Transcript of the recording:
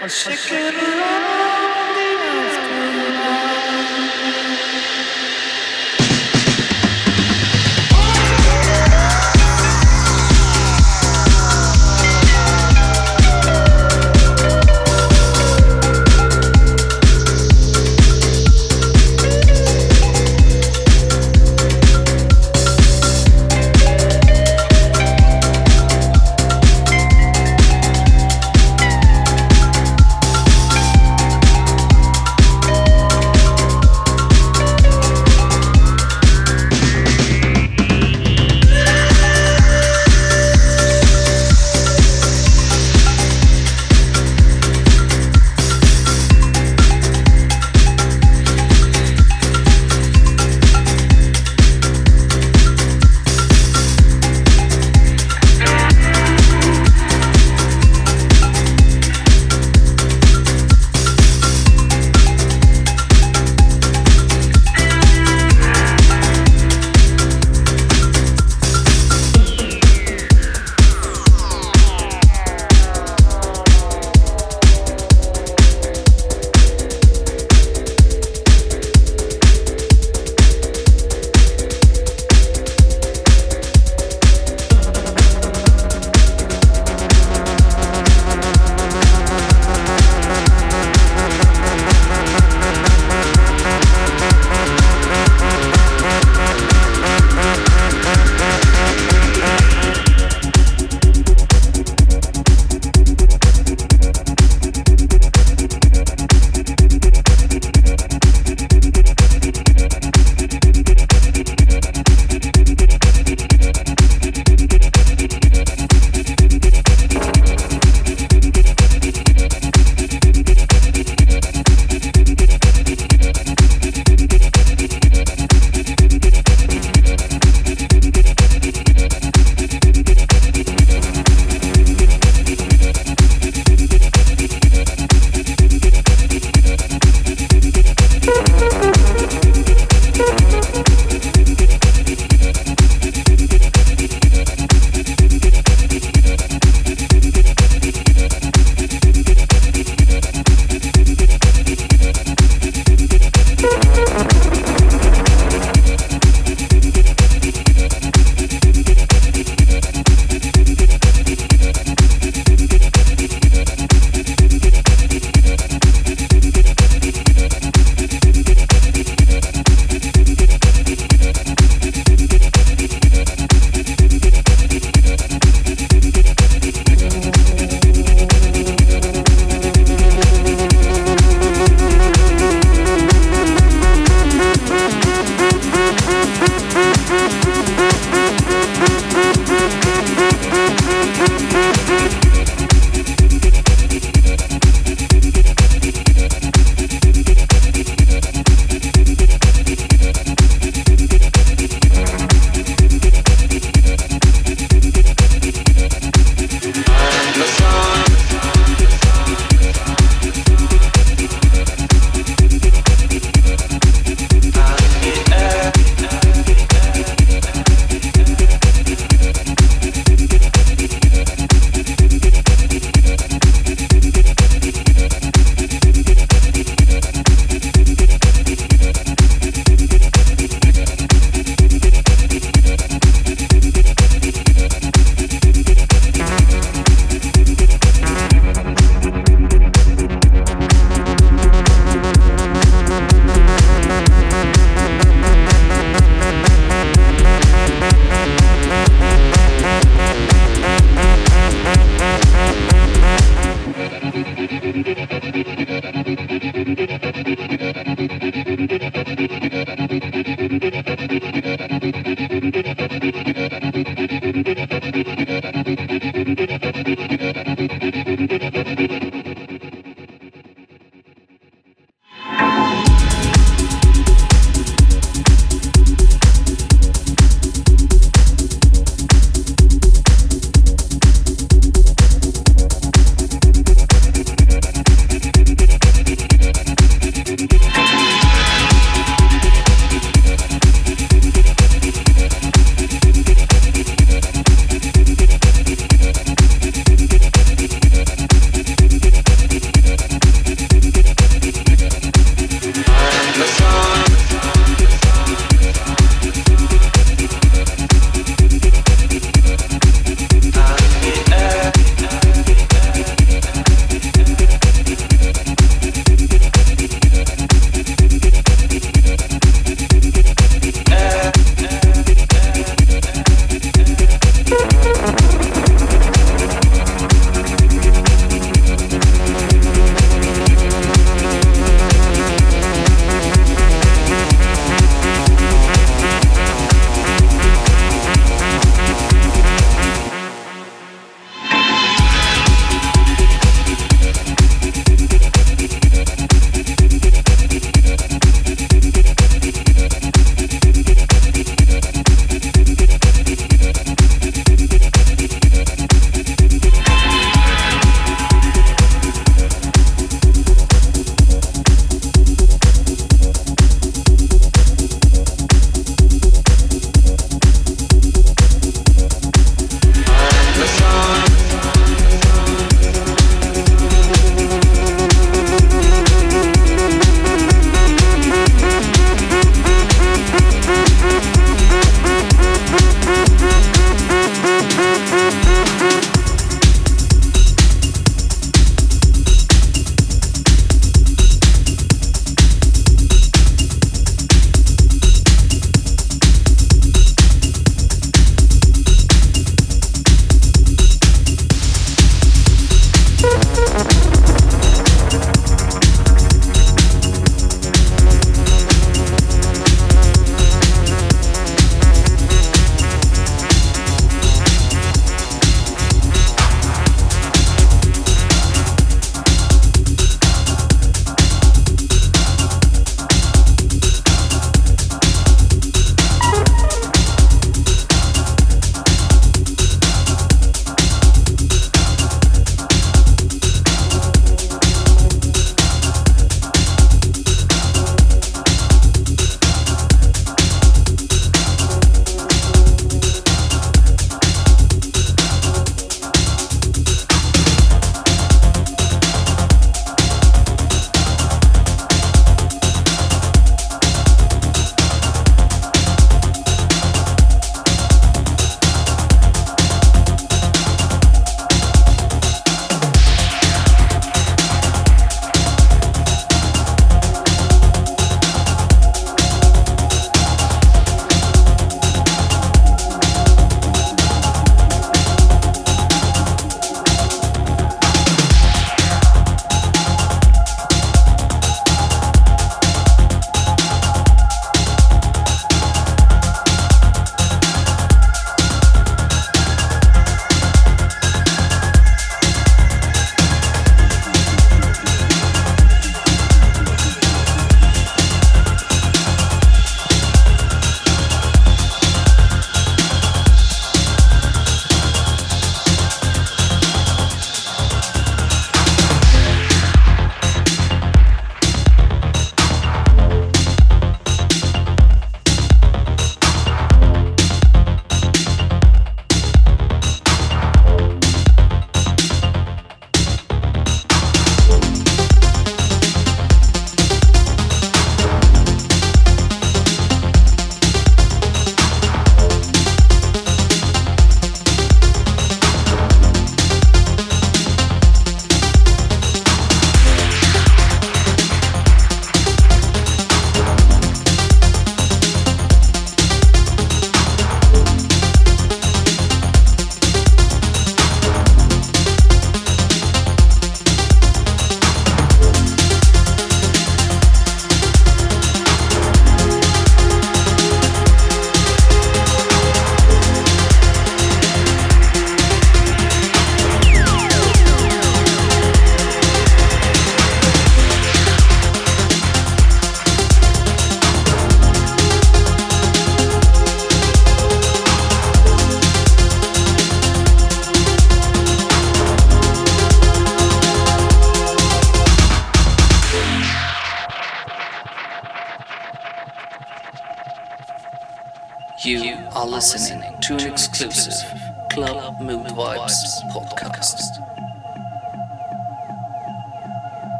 I'm sick and